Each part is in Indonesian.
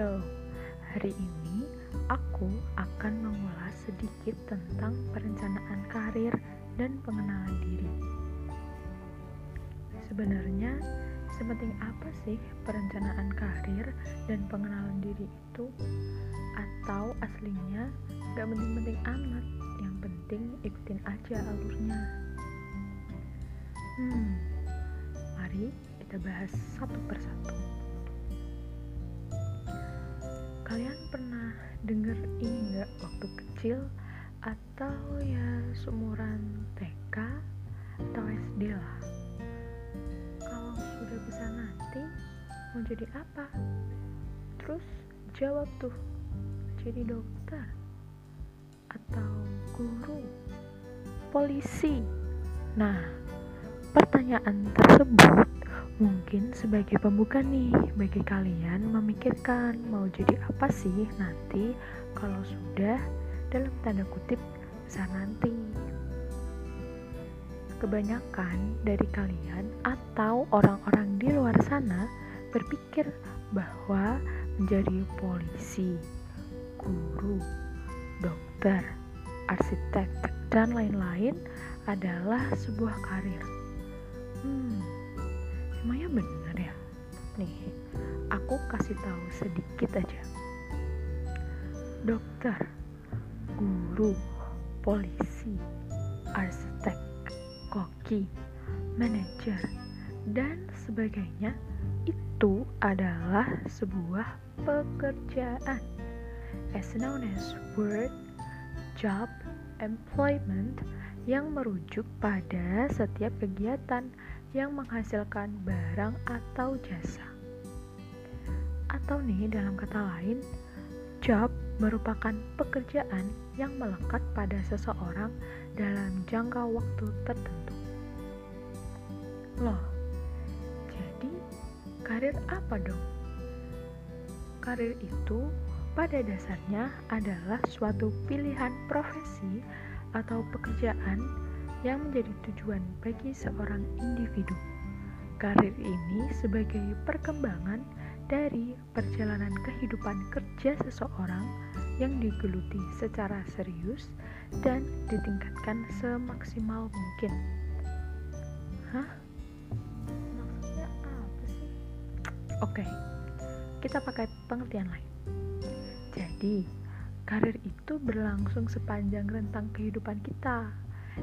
so, hari ini aku akan mengulas sedikit tentang perencanaan karir dan pengenalan diri. Sebenarnya, sepenting apa sih perencanaan karir dan pengenalan diri itu? Atau aslinya gak penting-penting amat, yang penting ikutin aja alurnya. Hmm, mari kita bahas satu persatu. Kalian pernah denger ini nggak waktu kecil atau ya seumuran TK atau SD lah? Kalau sudah besar nanti mau jadi apa? Terus jawab tuh, jadi dokter atau guru, polisi. Nah, pertanyaan tersebut Mungkin sebagai pembuka nih bagi kalian memikirkan mau jadi apa sih nanti kalau sudah dalam tanda kutip besar nanti. Kebanyakan dari kalian atau orang-orang di luar sana berpikir bahwa menjadi polisi, guru, dokter, arsitek, dan lain-lain adalah sebuah karir. Hmm, Emangnya bener ya? Nih, aku kasih tahu sedikit aja. Dokter, guru, polisi, arsitek, koki, manajer, dan sebagainya itu adalah sebuah pekerjaan as known as work, job, employment yang merujuk pada setiap kegiatan yang menghasilkan barang atau jasa. Atau nih dalam kata lain, job merupakan pekerjaan yang melekat pada seseorang dalam jangka waktu tertentu. Loh, jadi karir apa dong? Karir itu pada dasarnya adalah suatu pilihan profesi atau pekerjaan yang menjadi tujuan bagi seorang individu. Karir ini sebagai perkembangan dari perjalanan kehidupan kerja seseorang yang digeluti secara serius dan ditingkatkan semaksimal mungkin. Hah? Maksudnya apa sih? Oke, kita pakai pengertian lain. Jadi, karir itu berlangsung sepanjang rentang kehidupan kita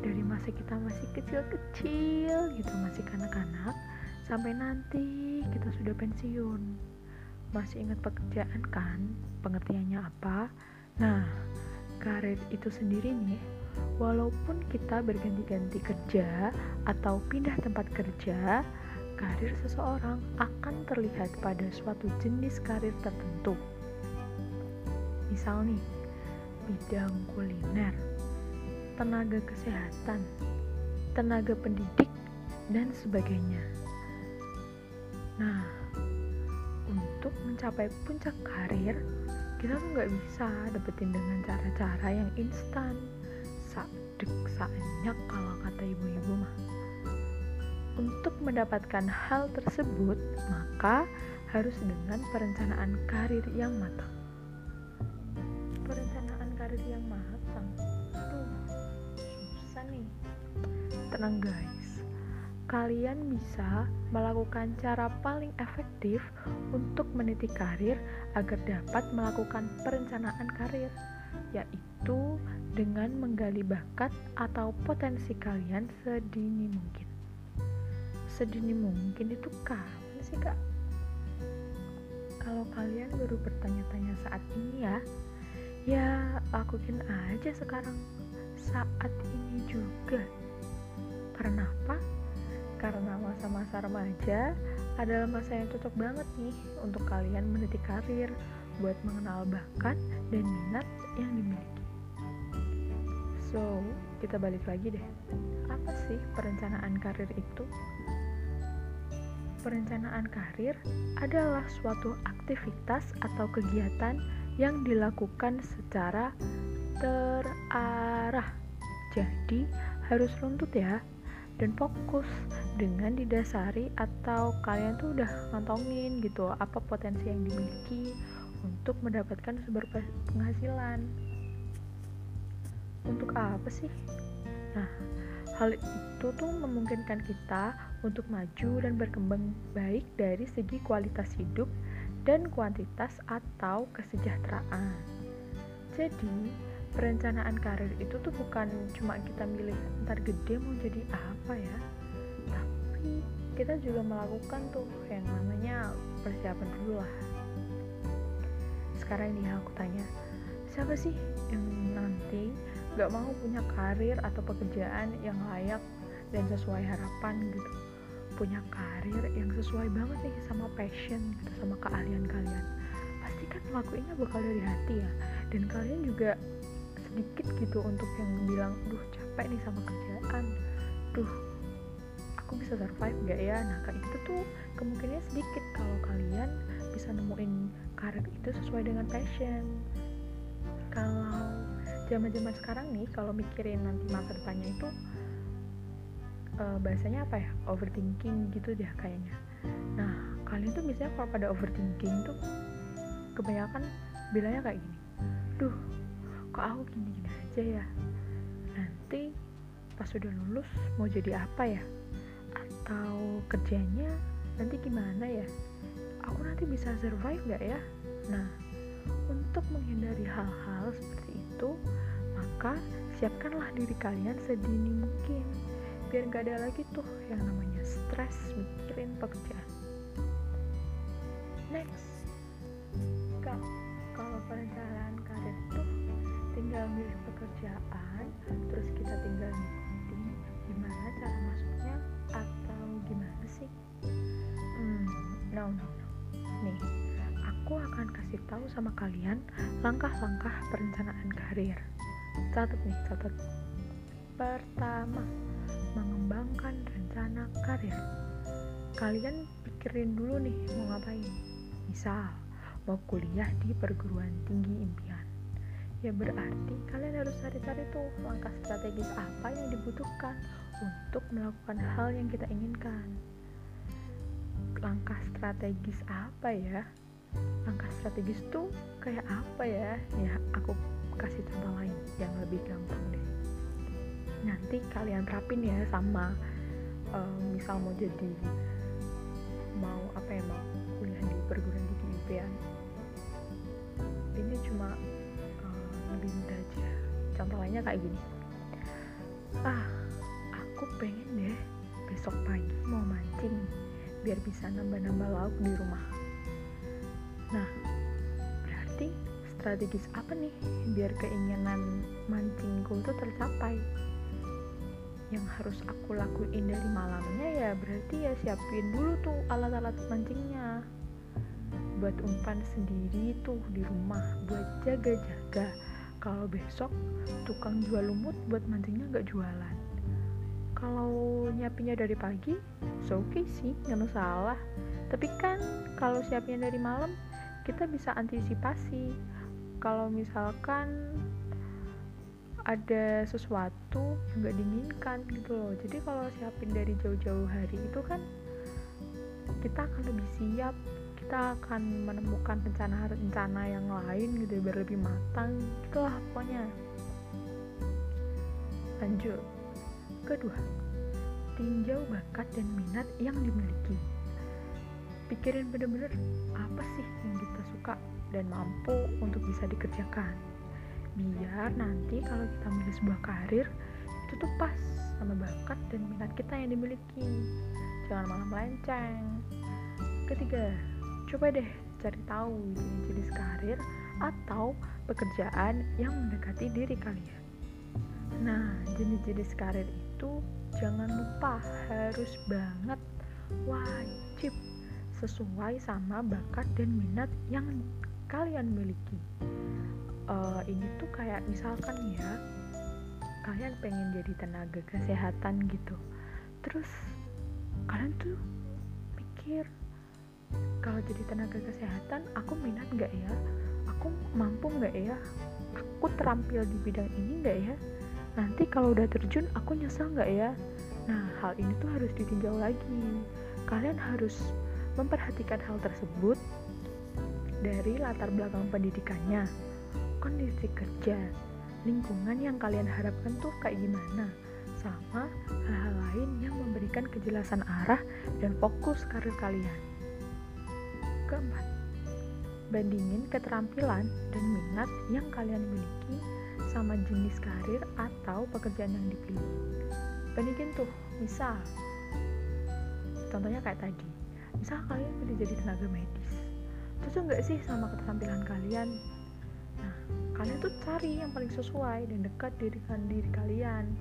dari masa kita masih kecil-kecil gitu masih kanak-kanak sampai nanti kita sudah pensiun. Masih ingat pekerjaan kan? Pengertiannya apa? Nah karir itu sendiri nih walaupun kita berganti-ganti kerja atau pindah tempat kerja karir seseorang akan terlihat pada suatu jenis karir tertentu. Misal nih bidang kuliner tenaga kesehatan, tenaga pendidik, dan sebagainya. Nah, untuk mencapai puncak karir, kita tuh nggak bisa dapetin dengan cara-cara yang instan, sadek saenyak kalau kata ibu-ibu mah. Untuk mendapatkan hal tersebut, maka harus dengan perencanaan karir yang matang. Perencanaan karir yang matang tenang guys. Kalian bisa melakukan cara paling efektif untuk meniti karir agar dapat melakukan perencanaan karir yaitu dengan menggali bakat atau potensi kalian sedini mungkin. Sedini mungkin itu kapan sih kak? Kalau kalian baru bertanya-tanya saat ini ya ya lakuin aja sekarang. Saat ini juga karena apa? Karena masa-masa remaja adalah masa yang cocok banget nih untuk kalian meniti karir buat mengenal bakat dan minat yang dimiliki. So, kita balik lagi deh. Apa sih perencanaan karir itu? Perencanaan karir adalah suatu aktivitas atau kegiatan yang dilakukan secara terarah. Jadi, harus runtut ya dan fokus dengan didasari atau kalian tuh udah ngantongin gitu apa potensi yang dimiliki untuk mendapatkan sumber penghasilan. Untuk apa sih? Nah hal itu tuh memungkinkan kita untuk maju dan berkembang baik dari segi kualitas hidup dan kuantitas atau kesejahteraan. Jadi perencanaan karir itu tuh bukan cuma kita milih ntar gede mau jadi apa ya. Tapi kita juga melakukan tuh yang namanya persiapan dulu lah. Sekarang ini aku tanya siapa sih yang nanti gak mau punya karir atau pekerjaan yang layak dan sesuai harapan gitu? Punya karir yang sesuai banget nih sama passion gitu sama keahlian kalian. Pasti kan ngelakuinnya bakal dari hati ya. Dan kalian juga sedikit gitu untuk yang bilang duh capek nih sama kerjaan. Duh aku bisa survive gak ya? Nah kayak gitu tuh kemungkinannya sedikit kalau kalian bisa nemuin karir itu sesuai dengan passion. Kalau zaman-zaman sekarang nih kalau mikirin nanti masa depannya itu uh, bahasanya apa ya? Overthinking gitu deh kayaknya. Nah kalian tuh misalnya kalau pada overthinking tuh kebanyakan bilangnya kayak gini duh kok aku gini-gini aja ya? Nanti pas sudah lulus mau jadi apa ya? Atau kerjanya nanti gimana ya? Aku nanti bisa survive gak ya? Nah untuk menghindari hal-hal seperti itu maka siapkanlah diri kalian sedini mungkin. Biar gak ada lagi tuh yang namanya stres mikirin pekerjaan tinggal milih pekerjaan terus kita tinggal ngikutin gimana cara masuknya atau gimana sih? Hmm no no no. Nih aku akan kasih tahu sama kalian langkah-langkah perencanaan karir. Catat nih catat. Pertama mengembangkan rencana karir. Kalian pikirin dulu nih mau ngapain? Misal mau kuliah di perguruan tinggi impian ya berarti kalian harus cari-cari tuh langkah strategis apa yang dibutuhkan untuk melakukan hal yang kita inginkan. Langkah strategis apa ya? Langkah strategis tuh kayak apa ya? Ya aku kasih contoh lain yang lebih gampang deh. Nanti kalian terapin ya sama um, misal mau jadi mau apa ya mau kuliah di perguruan tinggi impian. Ini cuma lebih mudah aja contoh lainnya kayak gini. Ah aku pengen deh besok pagi mau mancing biar bisa nambah-nambah lauk di rumah. Nah berarti strategis apa nih biar keinginan mancingku itu tercapai? Yang harus aku lakuin dari malamnya ya berarti ya siapin dulu tuh alat-alat mancingnya. Buat umpan sendiri tuh di rumah buat jaga-jaga kalau besok tukang jual lumut buat mancingnya nggak jualan. Kalau nyiapinnya dari pagi so oke okay sih nggak masalah. Tapi kan kalau siapnya dari malam kita bisa antisipasi. Kalau misalkan ada sesuatu yang nggak diinginkan gitu loh. Jadi kalau siapin dari jauh-jauh hari itu kan kita akan lebih siap kita akan menemukan rencana-rencana yang lain gitu biar lebih matang. Itulah pokoknya. Lanjut. Kedua tinjau bakat dan minat yang dimiliki. Pikirin bener-bener apa sih yang kita suka dan mampu untuk bisa dikerjakan. Biar nanti kalau kita milih sebuah karir itu tuh pas sama bakat dan minat kita yang dimiliki. Jangan malah melenceng. Ketiga Coba deh cari tahu jenis karir atau pekerjaan yang mendekati diri kalian. Nah, jenis-jenis karir itu jangan lupa harus banget wajib sesuai sama bakat dan minat yang kalian miliki. Uh, ini tuh kayak misalkan ya, kalian pengen jadi tenaga kesehatan gitu. Terus kalian tuh mikir kalau jadi tenaga kesehatan aku minat nggak ya? Aku mampu nggak ya? Aku terampil di bidang ini nggak ya? Nanti kalau udah terjun aku nyesel nggak ya? Nah, hal ini tuh harus ditinjau lagi. Kalian harus memperhatikan hal tersebut dari latar belakang pendidikannya, kondisi kerja, lingkungan yang kalian harapkan tuh kayak gimana, sama hal-hal lain yang memberikan kejelasan arah dan fokus karir kalian. Keempat, bandingin keterampilan dan minat yang kalian miliki sama jenis karir atau pekerjaan yang dipilih. Bandingin tuh, misal, contohnya kayak tadi, misal kalian pilih jadi tenaga medis, cocok nggak sih sama keterampilan kalian? Nah, kalian tuh cari yang paling sesuai dan dekat diri diri kalian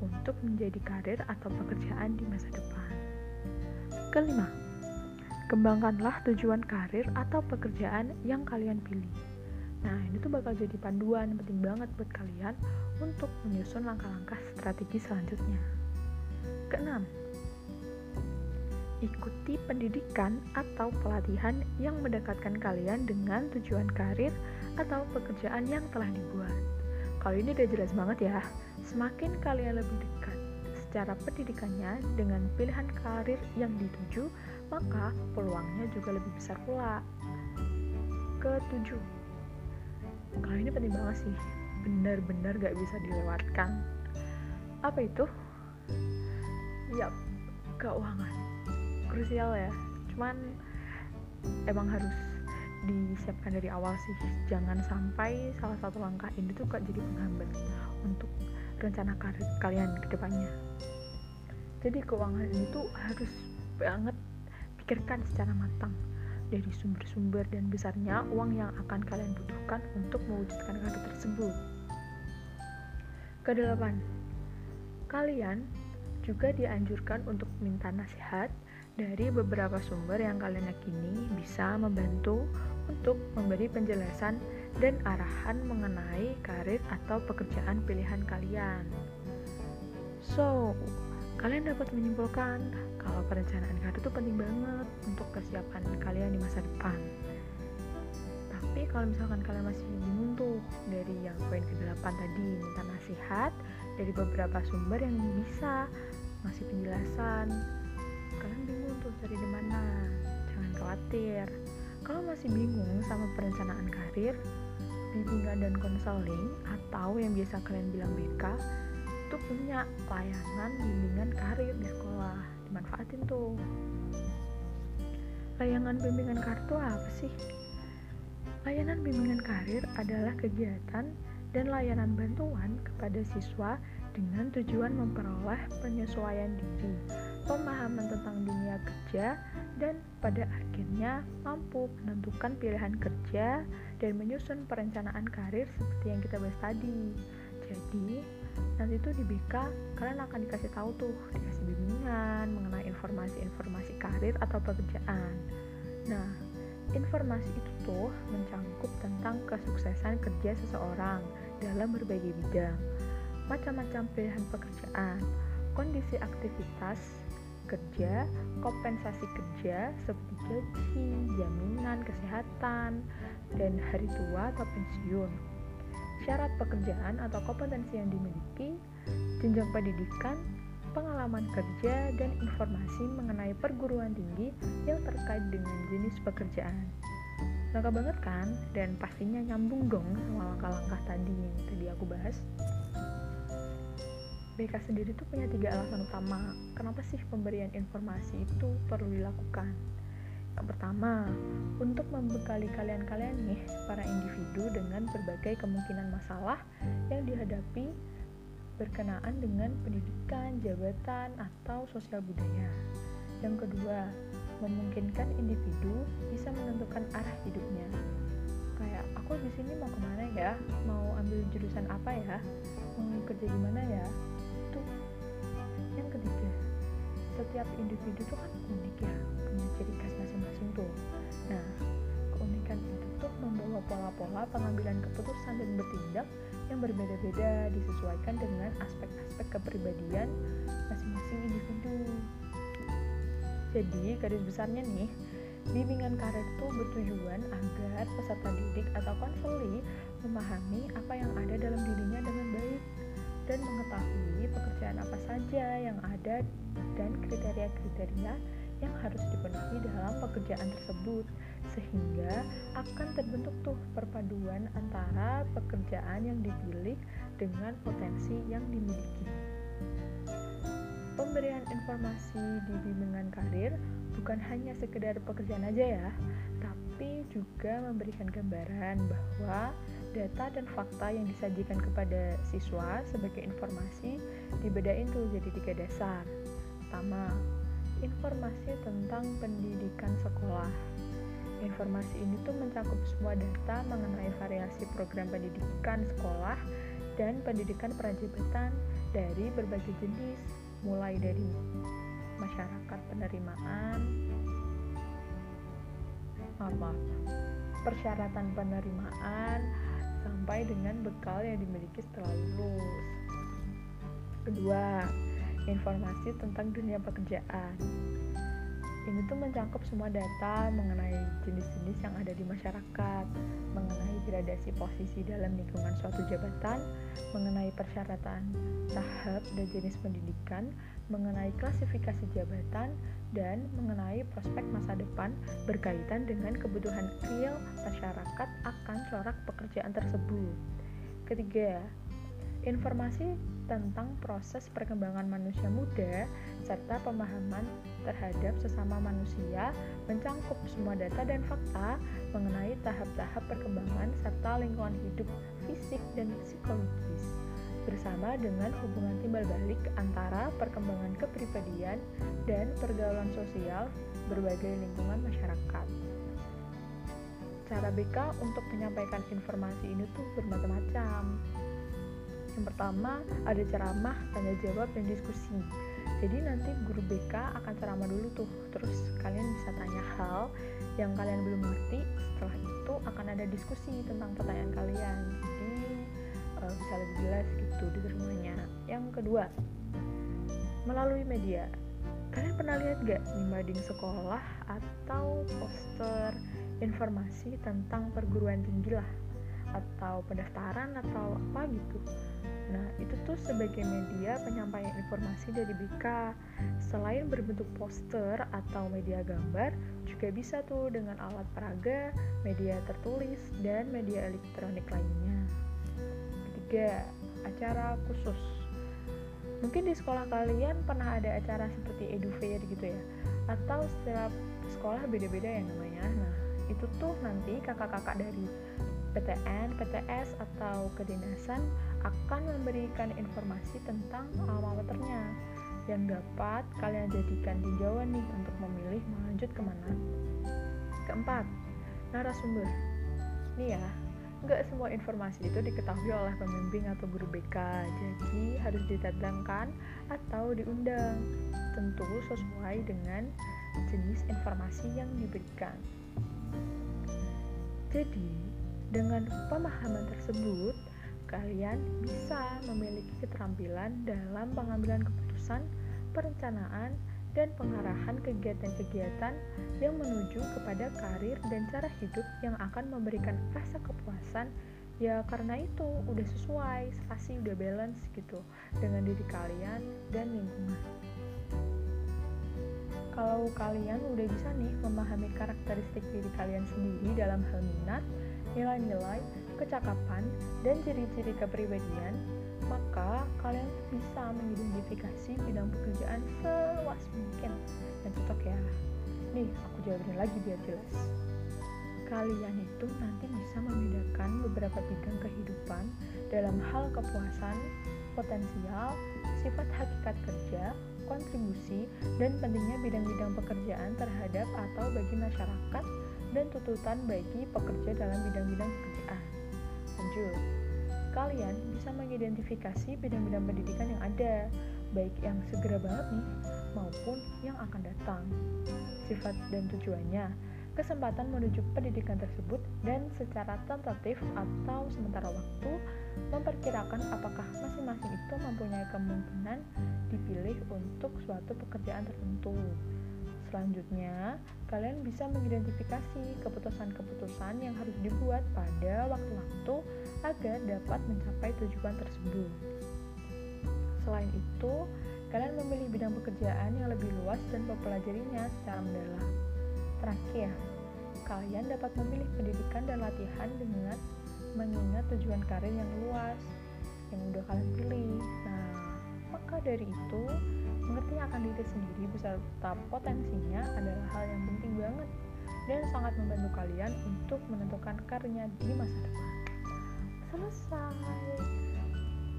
untuk menjadi karir atau pekerjaan di masa depan. Kelima, kembangkanlah tujuan karir atau pekerjaan yang kalian pilih. Nah, ini tuh bakal jadi panduan penting banget buat kalian untuk menyusun langkah-langkah strategi selanjutnya. Keenam, ikuti pendidikan atau pelatihan yang mendekatkan kalian dengan tujuan karir atau pekerjaan yang telah dibuat. Kalau ini udah jelas banget ya, semakin kalian lebih dekat secara pendidikannya dengan pilihan karir yang dituju, maka peluangnya juga lebih besar pula. Ketujuh, kalau ini penting banget sih. Benar-benar gak bisa dilewatkan. Apa itu? Ya keuangan. Krusial ya. Cuman emang harus disiapkan dari awal sih. Jangan sampai salah satu langkah ini tuh gak jadi penghambat untuk rencana karir kalian ke depannya jadi keuangan ini tuh harus banget pikirkan secara matang dari sumber-sumber dan besarnya uang yang akan kalian butuhkan untuk mewujudkan kartu tersebut. Kedelapan, kalian juga dianjurkan untuk minta nasihat dari beberapa sumber yang kalian yakini bisa membantu untuk memberi penjelasan dan arahan mengenai karir atau pekerjaan pilihan kalian. So, kalian dapat menyimpulkan kalau perencanaan karir itu penting banget untuk kesiapan kalian di masa depan. Tapi kalau misalkan kalian masih bingung tuh dari yang poin ke-8 tadi, minta nasihat dari beberapa sumber yang bisa ngasih penjelasan. Kalian bingung tuh cari di mana? Jangan khawatir. Kalau masih bingung sama perencanaan karir, bimbingan dan konseling atau yang biasa kalian bilang BK itu punya layanan bimbingan karir di sekolah dimanfaatin tuh layanan bimbingan karir itu apa sih layanan bimbingan karir adalah kegiatan dan layanan bantuan kepada siswa dengan tujuan memperoleh penyesuaian diri, pemahaman tentang dunia kerja, dan pada akhirnya mampu menentukan pilihan kerja dan menyusun perencanaan karir seperti yang kita bahas tadi. Jadi, nanti tuh di BK kalian akan dikasih tahu tuh dikasih bimbingan mengenai informasi-informasi karir atau pekerjaan. Nah informasi itu tuh mencangkup tentang kesuksesan kerja seseorang dalam berbagai bidang macam-macam pilihan pekerjaan kondisi aktivitas kerja, kompensasi kerja seperti gaji, jaminan kesehatan, dan hari tua atau pensiun syarat pekerjaan atau kompetensi yang dimiliki, jenjang pendidikan, pengalaman kerja, dan informasi mengenai perguruan tinggi yang terkait dengan jenis pekerjaan. Lengkap banget kan? Dan pastinya nyambung dong sama langkah-langkah tadi yang tadi aku bahas. BK sendiri tuh punya tiga alasan utama kenapa sih pemberian informasi itu perlu dilakukan. Pertama, untuk membekali kalian-kalian nih, para individu dengan berbagai kemungkinan masalah yang dihadapi berkenaan dengan pendidikan, jabatan, atau sosial budaya. Yang kedua, memungkinkan individu bisa menentukan arah hidupnya. Kayak aku di sini mau ke mana ya? Mau ambil jurusan apa ya? Mau kerja di mana ya? Itu. Yang ketiga, setiap individu itu kan unik ya punya ciri khas masing-masing tuh nah keunikan itu tuh membawa pola-pola pengambilan keputusan dan bertindak yang berbeda-beda disesuaikan dengan aspek-aspek kepribadian masing-masing individu. Jadi garis besarnya nih Bimbingan karir itu bertujuan agar peserta didik atau konseli memahami apa yang ada dalam dirinya dengan baik dan mengetahui pekerjaan apa saja yang ada dan kriteria-kriteria yang harus dipenuhi dalam pekerjaan tersebut sehingga akan terbentuk tuh perpaduan antara pekerjaan yang dipilih dengan potensi yang dimiliki. Pemberian informasi di bimbingan karir bukan hanya sekedar pekerjaan aja ya, tapi juga memberikan gambaran bahwa data dan fakta yang disajikan kepada siswa sebagai informasi dibedain tuh jadi tiga dasar. Pertama, informasi tentang pendidikan sekolah. Informasi ini tuh mencakup semua data mengenai variasi program pendidikan sekolah dan pendidikan prajabatan dari berbagai jenis, mulai dari masyarakat penerimaan, apa persyaratan penerimaan sampai dengan bekal yang dimiliki setelah lulus. Kedua, informasi tentang dunia pekerjaan. Ini tuh mencakup semua data mengenai jenis-jenis yang ada di masyarakat, mengenai gradasi posisi dalam lingkungan suatu jabatan, mengenai persyaratan tahap dan jenis pendidikan, mengenai klasifikasi jabatan, dan mengenai prospek masa depan berkaitan dengan kebutuhan real masyarakat akan corak pekerjaan tersebut. Ketiga, informasi tentang proses perkembangan manusia muda serta pemahaman terhadap sesama manusia mencangkup semua data dan fakta mengenai tahap-tahap perkembangan serta lingkungan hidup fisik dan psikologis bersama dengan hubungan timbal balik antara perkembangan kepribadian dan pergaulan sosial berbagai lingkungan masyarakat. Cara BK untuk menyampaikan informasi ini tuh bermacam-macam yang pertama ada ceramah, tanya jawab, dan diskusi. Jadi nanti guru BK akan ceramah dulu tuh, terus kalian bisa tanya hal yang kalian belum ngerti. Setelah itu akan ada diskusi tentang pertanyaan kalian. Jadi uh, bisa lebih jelas gitu diterimanya. Yang kedua, melalui media. Kalian pernah lihat gak nih mading sekolah atau poster informasi tentang perguruan tinggi lah atau pendaftaran atau apa gitu Nah, itu tuh sebagai media penyampaian informasi dari BK. Selain berbentuk poster atau media gambar, juga bisa tuh dengan alat peraga, media tertulis, dan media elektronik lainnya. Ketiga, acara khusus. Mungkin di sekolah kalian pernah ada acara seperti edufair gitu ya, atau setiap sekolah beda-beda ya namanya. Nah, itu tuh nanti kakak-kakak dari PTN, PTS, atau kedinasan akan memberikan informasi tentang alma maternya yang dapat kalian jadikan tinjauan nih untuk memilih melanjut ke mana. Keempat, narasumber. Nih ya, nggak semua informasi itu diketahui oleh pembimbing atau guru BK, jadi harus didatangkan atau diundang, tentu sesuai dengan jenis informasi yang diberikan. Jadi, dengan pemahaman tersebut, kalian bisa memiliki keterampilan dalam pengambilan keputusan, perencanaan, dan pengarahan kegiatan-kegiatan yang menuju kepada karir dan cara hidup yang akan memberikan rasa kepuasan. Ya karena itu udah sesuai pasti udah balance gitu dengan diri kalian dan lingkungan. Kalau kalian udah bisa nih memahami karakteristik diri kalian sendiri dalam hal minat nilai-nilai, kecakapan, dan ciri-ciri kepribadian, maka kalian bisa mengidentifikasi bidang pekerjaan seluas mungkin dan cocok ya. Nih, aku jawabin lagi biar jelas. Kalian itu nanti bisa membedakan beberapa bidang kehidupan dalam hal kepuasan, potensial, sifat hakikat kerja, kontribusi, dan pentingnya bidang-bidang pekerjaan terhadap atau bagi masyarakat dan tuntutan bagi pekerja dalam bidang-bidang pekerjaan. Lanjut, kalian bisa mengidentifikasi bidang-bidang pendidikan yang ada, baik yang segera banget nih, maupun yang akan datang. Sifat dan tujuannya, kesempatan menuju pendidikan tersebut dan secara tentatif atau sementara waktu memperkirakan apakah masing-masing itu mempunyai kemungkinan dipilih untuk suatu pekerjaan tertentu. Selanjutnya, kalian bisa mengidentifikasi keputusan-keputusan yang harus dibuat pada waktu-waktu agar dapat mencapai tujuan tersebut. Selain itu, kalian memilih bidang pekerjaan yang lebih luas dan mempelajarinya secara mendalam. Terakhir, kalian dapat memilih pendidikan dan latihan dengan mengingat tujuan karir yang luas yang udah kalian pilih. Nah, maka dari itu, mengerti akan diri sendiri beserta potensinya adalah hal yang penting banget dan sangat membantu kalian untuk menentukan karirnya di masa depan. Selesai.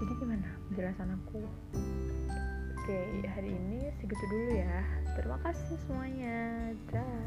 Jadi gimana penjelasan aku? Oke, hari ini segitu dulu ya. Terima kasih semuanya. Dah.